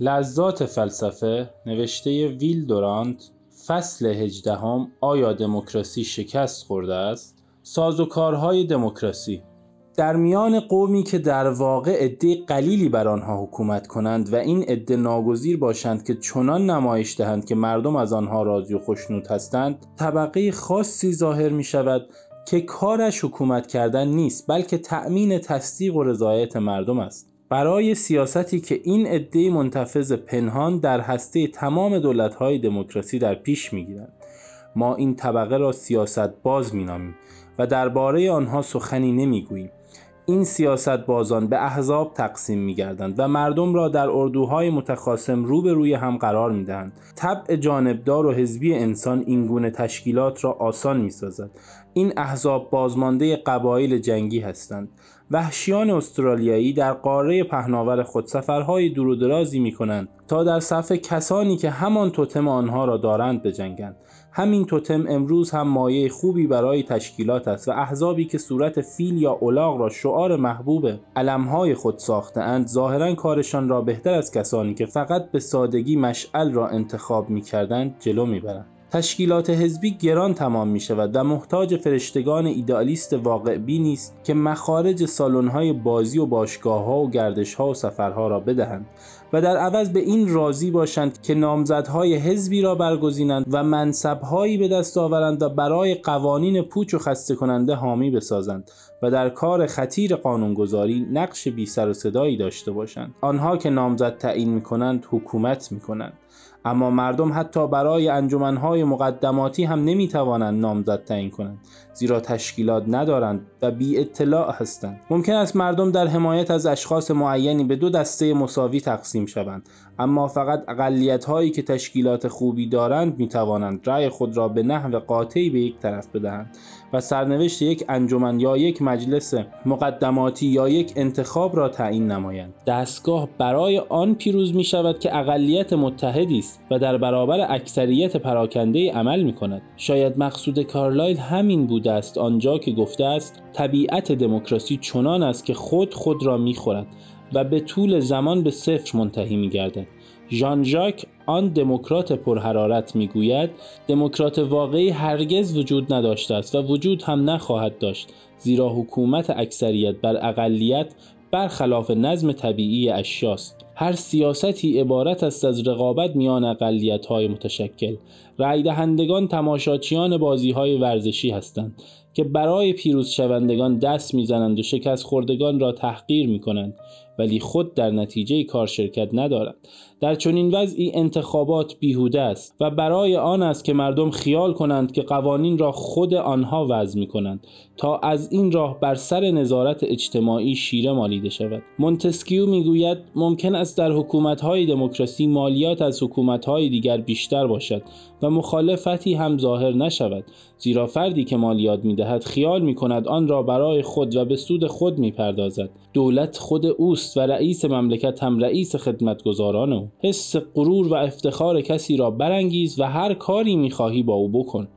لذات فلسفه نوشته ویل دورانت فصل هجدهم آیا دموکراسی شکست خورده است؟ سازوکارهای دموکراسی. در میان قومی که در واقع عده قلیلی بر آنها حکومت کنند و این عده ناگزیر باشند که چنان نمایش دهند که مردم از آنها راضی و خوشنود هستند طبقه خاصی ظاهر می شود که کارش حکومت کردن نیست بلکه تأمین تصدیق و رضایت مردم است. برای سیاستی که این عده منتفض پنهان در هسته تمام دولت‌های دموکراسی در پیش می‌گیرند ما این طبقه را سیاست باز مینامیم و درباره آنها سخنی نمی‌گوییم. این سیاست بازان به احزاب تقسیم می گردند و مردم را در اردوهای متخاصم رو به روی هم قرار می دهند. طبع جانبدار و حزبی انسان این گونه تشکیلات را آسان می سازد. این احزاب بازمانده قبایل جنگی هستند. وحشیان استرالیایی در قاره پهناور خود سفرهای دور و درازی می کنند تا در صفحه کسانی که همان توتم آنها را دارند بجنگند همین توتم امروز هم مایه خوبی برای تشکیلات است و احزابی که صورت فیل یا الاغ را شعار محبوب علمهای خود ساخته اند ظاهرا کارشان را بهتر از کسانی که فقط به سادگی مشعل را انتخاب می کردند جلو می برند. تشکیلات حزبی گران تمام می شود و محتاج فرشتگان ایدئالیست واقع بینی است که مخارج سالن‌های بازی و باشگاه‌ها و گردش‌ها و سفرها را بدهند و در عوض به این راضی باشند که نامزدهای حزبی را برگزینند و منصبهایی به دست آورند و برای قوانین پوچ و خسته کننده حامی بسازند و در کار خطیر قانونگذاری نقش بی سر و صدایی داشته باشند. آنها که نامزد تعیین می کنند حکومت می کنند اما مردم حتی برای انجمنهای مقدماتی هم نمی‌توانند نامزد تعیین کنند زیرا تشکیلات ندارند و بی اطلاع هستند. ممکن است مردم در حمایت از اشخاص معینی به دو دسته مساوی تقسیم شوند اما فقط اقلیت هایی که تشکیلات خوبی دارند می توانند رأی خود را به نحو قاطعی به یک طرف بدهند و سرنوشت یک انجمن یا یک مجلس مقدماتی یا یک انتخاب را تعیین نمایند. دستگاه برای آن پیروز می شود که اقلیت متحدی است و در برابر اکثریت پراکنده عمل می کند شاید مقصود کارلایل همین بوده است آنجا که گفته است طبیعت دموکراسی چنان است که خود خود را می خورد و به طول زمان به صفر منتهی می گردد. ژان ژاک آن دموکرات پرحرارت می‌گوید دموکرات واقعی هرگز وجود نداشته است و وجود هم نخواهد داشت زیرا حکومت اکثریت بر اقلیت برخلاف نظم طبیعی اشیاست. هر سیاستی عبارت است از رقابت میان اقلیت های متشکل. رای دهندگان تماشاچیان بازی های ورزشی هستند که برای پیروز شوندگان دست می‌زنند و شکست خوردگان را تحقیر می کنند ولی خود در نتیجه کار شرکت ندارند. در چنین وضعی انتخابات بیهوده است و برای آن است که مردم خیال کنند که قوانین را خود آنها وضع می کنند تا از این راه بر سر نظارت اجتماعی شیره مالیده شود. مونتسکیو می‌گوید ممکن است در حکومت‌های دموکراسی مالیات از حکومت‌های دیگر بیشتر باشد و مخالفتی هم ظاهر نشود زیرا فردی که مالیات می‌دهد خیال می کند آن را برای خود و به سود خود می پردازد دولت خود اوست و رئیس مملکت هم رئیس خدمتگزاران او حس غرور و افتخار کسی را برانگیز و هر کاری می خواهی با او بکن.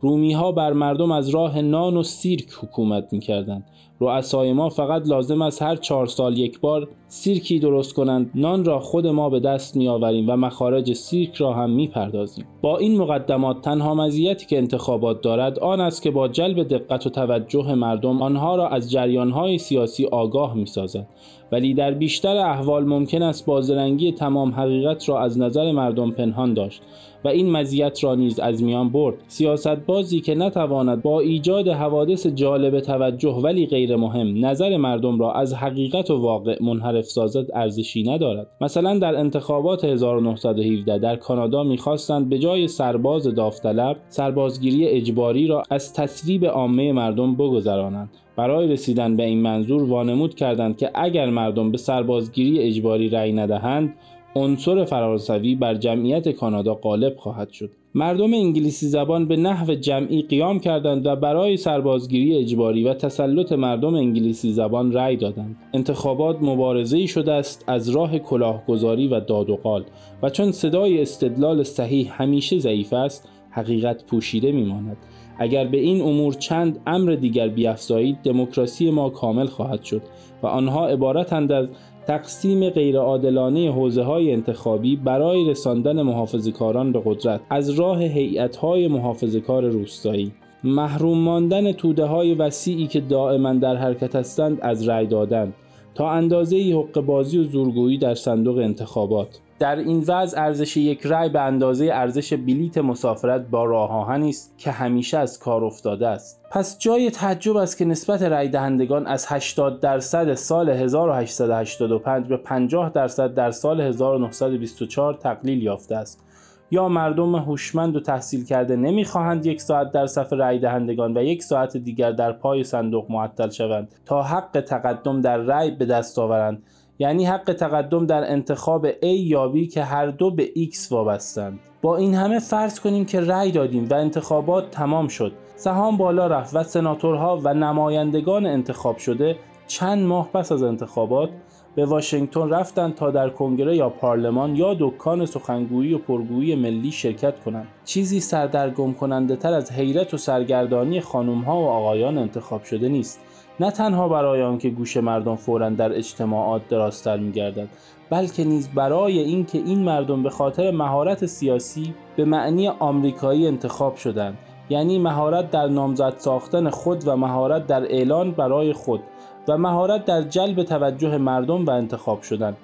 رومی ها بر مردم از راه نان و سیرک حکومت می کردند رؤسای ما فقط لازم است هر چهار سال یک بار سیرکی درست کنند نان را خود ما به دست می آوریم و مخارج سیرک را هم می پردازیم با این مقدمات تنها مزیتی که انتخابات دارد آن است که با جلب دقت و توجه مردم آنها را از جریانهای سیاسی آگاه می سازد ولی در بیشتر احوال ممکن است بازرنگی تمام حقیقت را از نظر مردم پنهان داشت و این مزیت را نیز از میان برد. سیاست بازی که نتواند با ایجاد حوادث جالب توجه ولی غیر مهم نظر مردم را از حقیقت و واقع منحرف سازد ارزشی ندارد. مثلا در انتخابات 1917 در کانادا می‌خواستند به جای سرباز داوطلب سربازگیری اجباری را از تصویب عامه مردم بگذرانند. برای رسیدن به این منظور وانمود کردند که اگر مردم به سربازگیری اجباری رأی ندهند عنصر فرانسوی بر جمعیت کانادا غالب خواهد شد. مردم انگلیسی زبان به نحو جمعی قیام کردند و برای سربازگیری اجباری و تسلط مردم انگلیسی زبان رأی دادند. انتخابات مبارزه شده است از راه کلاهگذاری و داد و قال و چون صدای استدلال صحیح همیشه ضعیف است حقیقت پوشیده میماند. اگر به این امور چند امر دیگر بیافزایید دموکراسی ما کامل خواهد شد و آنها عبارتند از تقسیم غیرعادلانه حوزه های انتخابی برای رساندن محافظه‌کاران به قدرت از راه هیئت‌های محافظه‌کار روستایی. محروم ماندن توده های وسیعی که دائما در حرکت هستند از رأی دادن تا اندازه حق بازی و زورگویی در صندوق انتخابات. در این وضع ارزش یک رأی به اندازه ارزش بلیت مسافرت با راه آهنی است که همیشه از کار افتاده است. پس جای تعجب است که نسبت رأی دهندگان از 80 درصد سال 1885 به 50 درصد در سال 1924 تقلیل یافته است. یا مردم هوشمند و تحصیل کرده نمی‌خواهند یک ساعت در صف رأی دهندگان و یک ساعت دیگر در پای صندوق معطل شوند تا حق تقدم در رأی به دست آورند. یعنی حق تقدم در انتخاب A یا B که هر دو به X وابستند. با این همه فرض کنیم که رأی دادیم و انتخابات تمام شد. سهام بالا رفت و سناتورها و نمایندگان انتخاب شده چند ماه پس از انتخابات به واشنگتن رفتند تا در کنگره یا پارلمان یا دکان سخنگویی و پرگویی ملی شرکت کنند. چیزی سردرگم کننده تر از حیرت و سرگردانی خانم ها و آقایان انتخاب شده نیست. نه تنها برای آنکه گوش مردم فورا در اجتماعات درازتر میگردد بلکه نیز برای اینکه این مردم به خاطر مهارت سیاسی به معنی آمریکایی انتخاب شدند یعنی مهارت در نامزد ساختن خود و مهارت در اعلان برای خود و مهارت در جلب توجه مردم و انتخاب شدن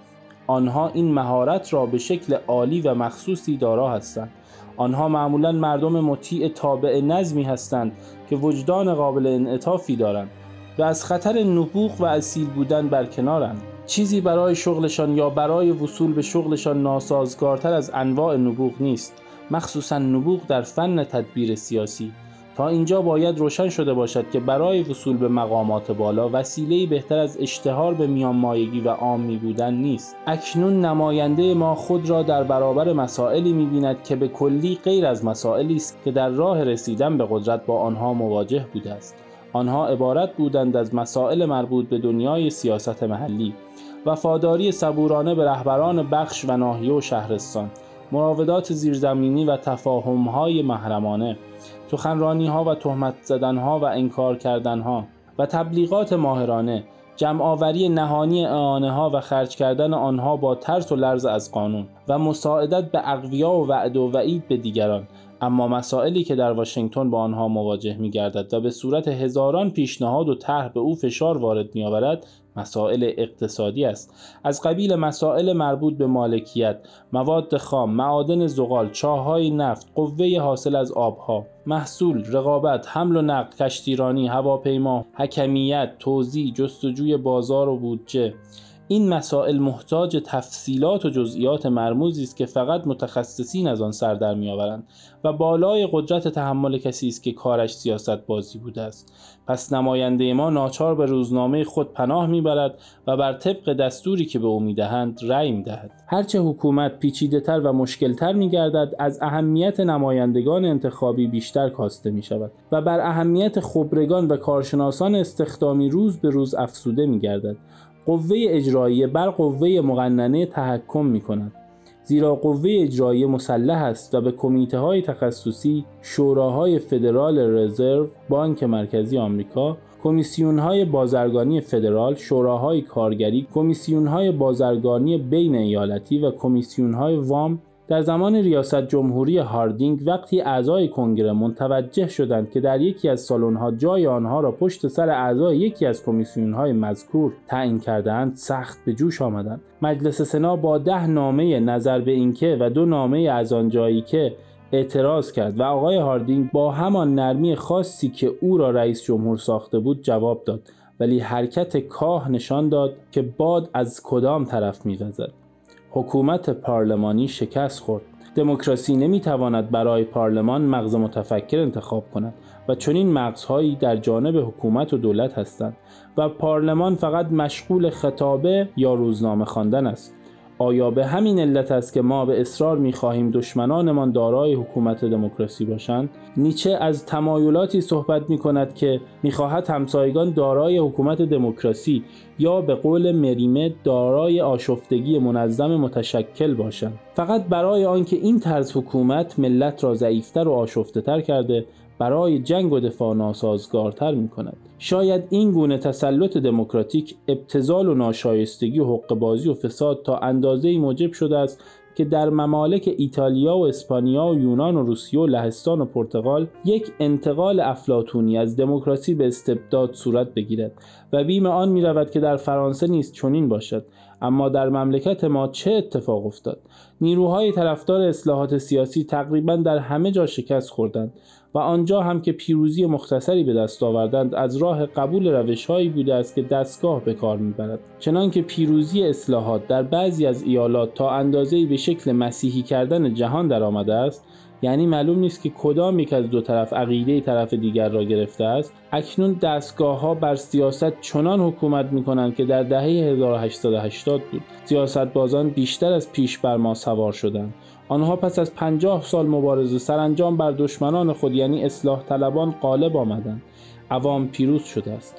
آنها این مهارت را به شکل عالی و مخصوصی دارا هستند. آنها معمولا مردم مطیع تابع نظمی هستند که وجدان قابل انعطافی دارند. و از خطر نبوغ و اصیل بودن برکنارند. چیزی برای شغلشان یا برای وصول به شغلشان ناسازگارتر از انواع نبوغ نیست مخصوصا نبوغ در فن تدبیر سیاسی. تا اینجا باید روشن شده باشد که برای وصول به مقامات بالا وسیله بهتر از اشتهار به میان مایگی و عامی بودن نیست. اکنون نماینده ما خود را در برابر مسائلی می‌بیند که به کلی غیر از مسائلی است که در راه رسیدن به قدرت با آنها مواجه بوده است. آنها عبارت بودند از مسائل مربوط به دنیای سیاست محلی وفاداری صبورانه به رهبران بخش و ناحیه و شهرستان مراودات زیرزمینی و تفاهمهای محرمانه سخنرانی ها و تهمت زدن ها و انکار کردن ها و تبلیغات ماهرانه جمعآوری نهانی اعانه ها و خرج کردن آنها با ترس و لرز از قانون و مساعدت به اقویا و وعد و وعید به دیگران اما مسائلی که در واشنگتن با آنها مواجه می گردد و به صورت هزاران پیشنهاد و طرح به او فشار وارد می آورد مسائل اقتصادی است. از قبیل مسائل مربوط به مالکیت مواد خام معادن زغال چاهای نفت قوه حاصل از آبها محصول رقابت حمل و نقل کشتیرانی هواپیما حکمیت توزیع جستجوی بازار و بودجه. این مسائل محتاج تفصیلات و جزئیات مرموزی است که فقط متخصصین از آن سر در میآورند و بالای قدرت تحمل کسی است که کارش سیاست بازی بوده است. پس نماینده ما ناچار به روزنامه خود پناه می‌برد و بر طبق دستوری که به او می‌دهند رأی می‌دهد. هرچه حکومت پیچیده تر و مشکلتر میگردد از اهمیت نمایندگان انتخابی بیشتر کاسته می شود و بر اهمیت خبرگان و کارشناسان استخدامی روز به روز افسوده می گردد قوه اجرایی بر قوه مقننه تحکم می کند زیرا قوه اجرایی مسلح است و به کمیته های تخصصی شوراهای فدرال رزرو بانک مرکزی آمریکا کمیسیون های بازرگانی فدرال شوراهای کارگری کمیسیون های بازرگانی بین ایالتی و کمیسیون های وام در زمان ریاست جمهوری هاردینگ وقتی اعضای کنگره متوجه شدند که در یکی از سالن‌ها جای آنها را پشت سر اعضای یکی از کمیسیون‌های مذکور تعیین کردند سخت به جوش آمدند. مجلس سنا با ده نامه نظر به اینکه و دو نامه از آن جایی که اعتراض کرد و آقای هاردینگ با همان نرمی خاصی که او را رئیس جمهور ساخته بود جواب داد ولی حرکت کاه نشان داد که باد از کدام طرف میوزد. حکومت پارلمانی شکست خورد. دموکراسی نمی‌تواند برای پارلمان مغز متفکر انتخاب کند و چنین مغزهایی در جانب حکومت و دولت هستند و پارلمان فقط مشغول خطابه یا روزنامه خواندن است. آیا به همین علت است که ما به اصرار می‌خواهیم دشمنانمان دارای حکومت دموکراسی باشند؟ نیچه از تمایلاتی صحبت می کند که می‌خواهد همسایگان دارای حکومت دموکراسی یا به قول مریمه دارای آشفتگی منظم متشکل باشند. فقط برای آنکه این طرز حکومت ملت را ضعیفتر و آشفته تر کرده برای جنگ و دفاع ناسازگارتر می کند. شاید این گونه تسلط دموکراتیک ابتزال و ناشایستگی و حق بازی و فساد تا اندازه موجب شده است که در ممالک ایتالیا و اسپانیا و یونان و روسیه و لهستان و پرتغال یک انتقال افلاتونی از دموکراسی به استبداد صورت بگیرد و بیم آن می رود که در فرانسه نیز چنین باشد اما در مملکت ما چه اتفاق افتاد نیروهای طرفدار اصلاحات سیاسی تقریبا در همه جا شکست خوردند و آنجا هم که پیروزی مختصری به دست آوردند از راه قبول روشهایی بوده است که دستگاه به کار می‌برد. چنانکه پیروزی اصلاحات در بعضی از ایالات تا اندازه‌ای به شکل مسیحی کردن جهان درآمده است یعنی معلوم نیست که کدام یک از دو طرف عقیده طرف دیگر را گرفته است اکنون دستگاه ها بر سیاست چنان حکومت می کنند که در دهه 1880 بود. سیاست بازان بیشتر از پیش بر ما سوار شدند. آنها پس از پنجاه سال مبارزه سرانجام بر دشمنان خود یعنی اصلاح طلبان غالب آمدند. عوام پیروز شده است.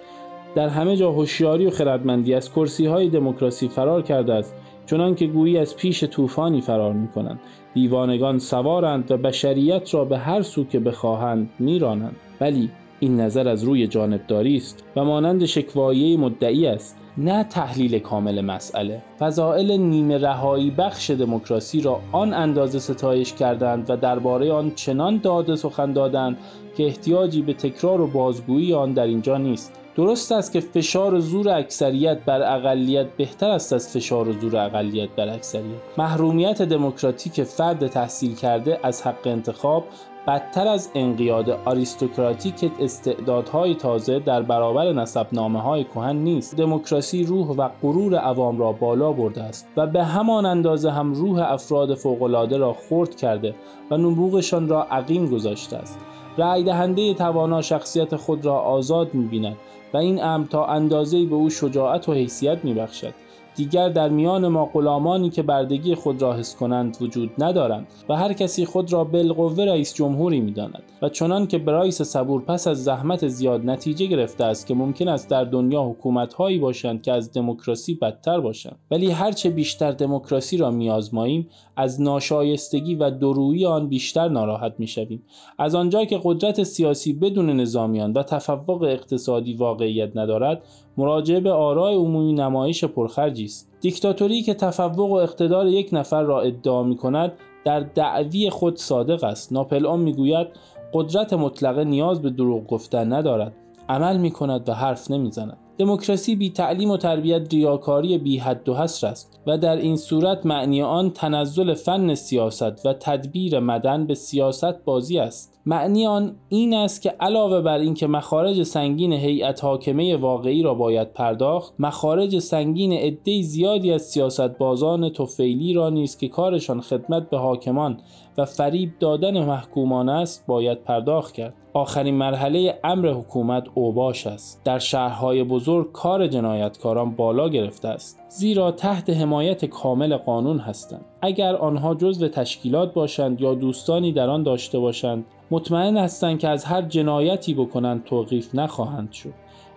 در همه جا هوشیاری و خردمندی از کرسی های دموکراسی فرار کرده است. چنان که گویی از پیش طوفانی فرار می کنند دیوانگان سوارند و بشریت را به هر سو که بخواهند میرانند. ولی این نظر از روی جانبداری است و مانند شکوایه مدعی است نه تحلیل کامل مسئله. فضائل نیمه رهایی بخش دموکراسی را آن اندازه ستایش کردند و درباره آن چنان داده سخن دادند که احتیاجی به تکرار و بازگویی آن در اینجا نیست. درست است که فشار و زور اکثریت بر اقلیت بهتر است از فشار و زور اقلیت بر اکثریت. محرومیت دموکراتیک فرد تحصیل کرده از حق انتخاب بدتر از انقیاد آریستوکراتیک استعدادهای تازه در برابر نسبنامه های کهن نیست. دموکراسی روح و غرور عوام را بالا برده است و به همان اندازه هم روح افراد فوقالعاده را خرد کرده و نبوغشان را عقیم گذاشته است. رأی دهنده توانا شخصیت خود را آزاد می‌بیند. و این امر تا اندازه‌ای به او شجاعت و حیثیت می‌بخشد. دیگر در میان ما غلامانی که بردگی خود را حس کنند وجود ندارند و هر کسی خود را بالقوه رئیس جمهوری می‌داند و چنان که برایس صبور پس از زحمت زیاد نتیجه گرفته است که ممکن است در دنیا حکومت هایی باشند که از دموکراسی بدتر باشند. ولی هرچه بیشتر دموکراسی را میآزماییم از ناشایستگی و درویی آن بیشتر ناراحت می‌شویم. از آنجا که قدرت سیاسی بدون نظامیان و تفوق اقتصادی واقعیت ندارد مراجعه به آرای عمومی نمایش پرخرجی است. دیکتاتوری که تفوق و اقتدار یک نفر را ادعا می کند در دعوی خود صادق است. ناپل می می‌گوید قدرت مطلقه نیاز به دروغ گفتن ندارد. عمل می کند و حرف نمی زند. دموکراسی بی تعلیم و تربیت ریاکاری بی حد و حصر است و در این صورت معنی آن تنزل فن سیاست و تدبیر مدن به سیاست بازی است. معنی آن این است که علاوه بر اینکه مخارج سنگین هیئت حاکمه واقعی را باید پرداخت مخارج سنگین عده زیادی از سیاستبازان توفیلی را نیز که کارشان خدمت به حاکمان و فریب دادن محکومان است باید پرداخت کرد. آخرین مرحله امر حکومت اوباش است. در شهرهای بزرگ کار جنایتکاران بالا گرفته است زیرا تحت حمایت کامل قانون هستند. اگر آنها جزو تشکیلات باشند یا دوستانی در آن داشته باشند مطمئن هستند که از هر جنایتی بکنند توقیف نخواهند شد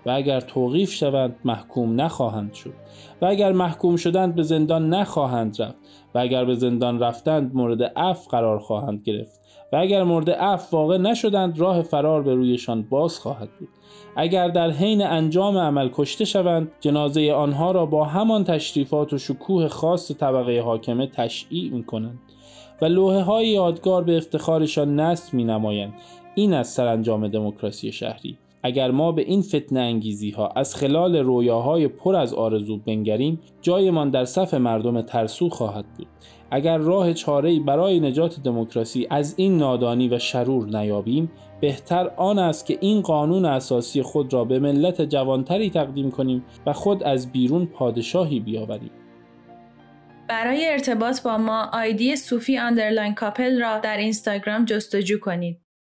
و اگر توقیف شوند محکوم نخواهند شد و اگر محکوم شدند به زندان نخواهند رفت و اگر به زندان رفتند مورد عفو قرار خواهند گرفت. و اگر مورد عفو واقع نشدند راه فرار به رویشان باز خواهد بود. اگر در حین انجام عمل کشته شوند جنازه آنها را با همان تشریفات و شکوه خاص طبقه حاکمه تشییع می کنند و لوحه های یادگار به افتخارشان نصب می نمایند این از سرانجام دموکراسی شهری. اگر ما به این فتنه انگیزی ها از خلال رویاهای پر از آرزو بنگریم جایمان در صف مردم ترسو خواهد بود. اگر راه چاره‌ای برای نجات دموکراسی از این نادانی و شرور نیابیم بهتر آن است که این قانون اساسی خود را به ملت جوانتری تقدیم کنیم و خود از بیرون پادشاهی بیاوریم. برای ارتباط با ما آیدی صوفی underline کاپل را در اینستاگرام جستجو کنید.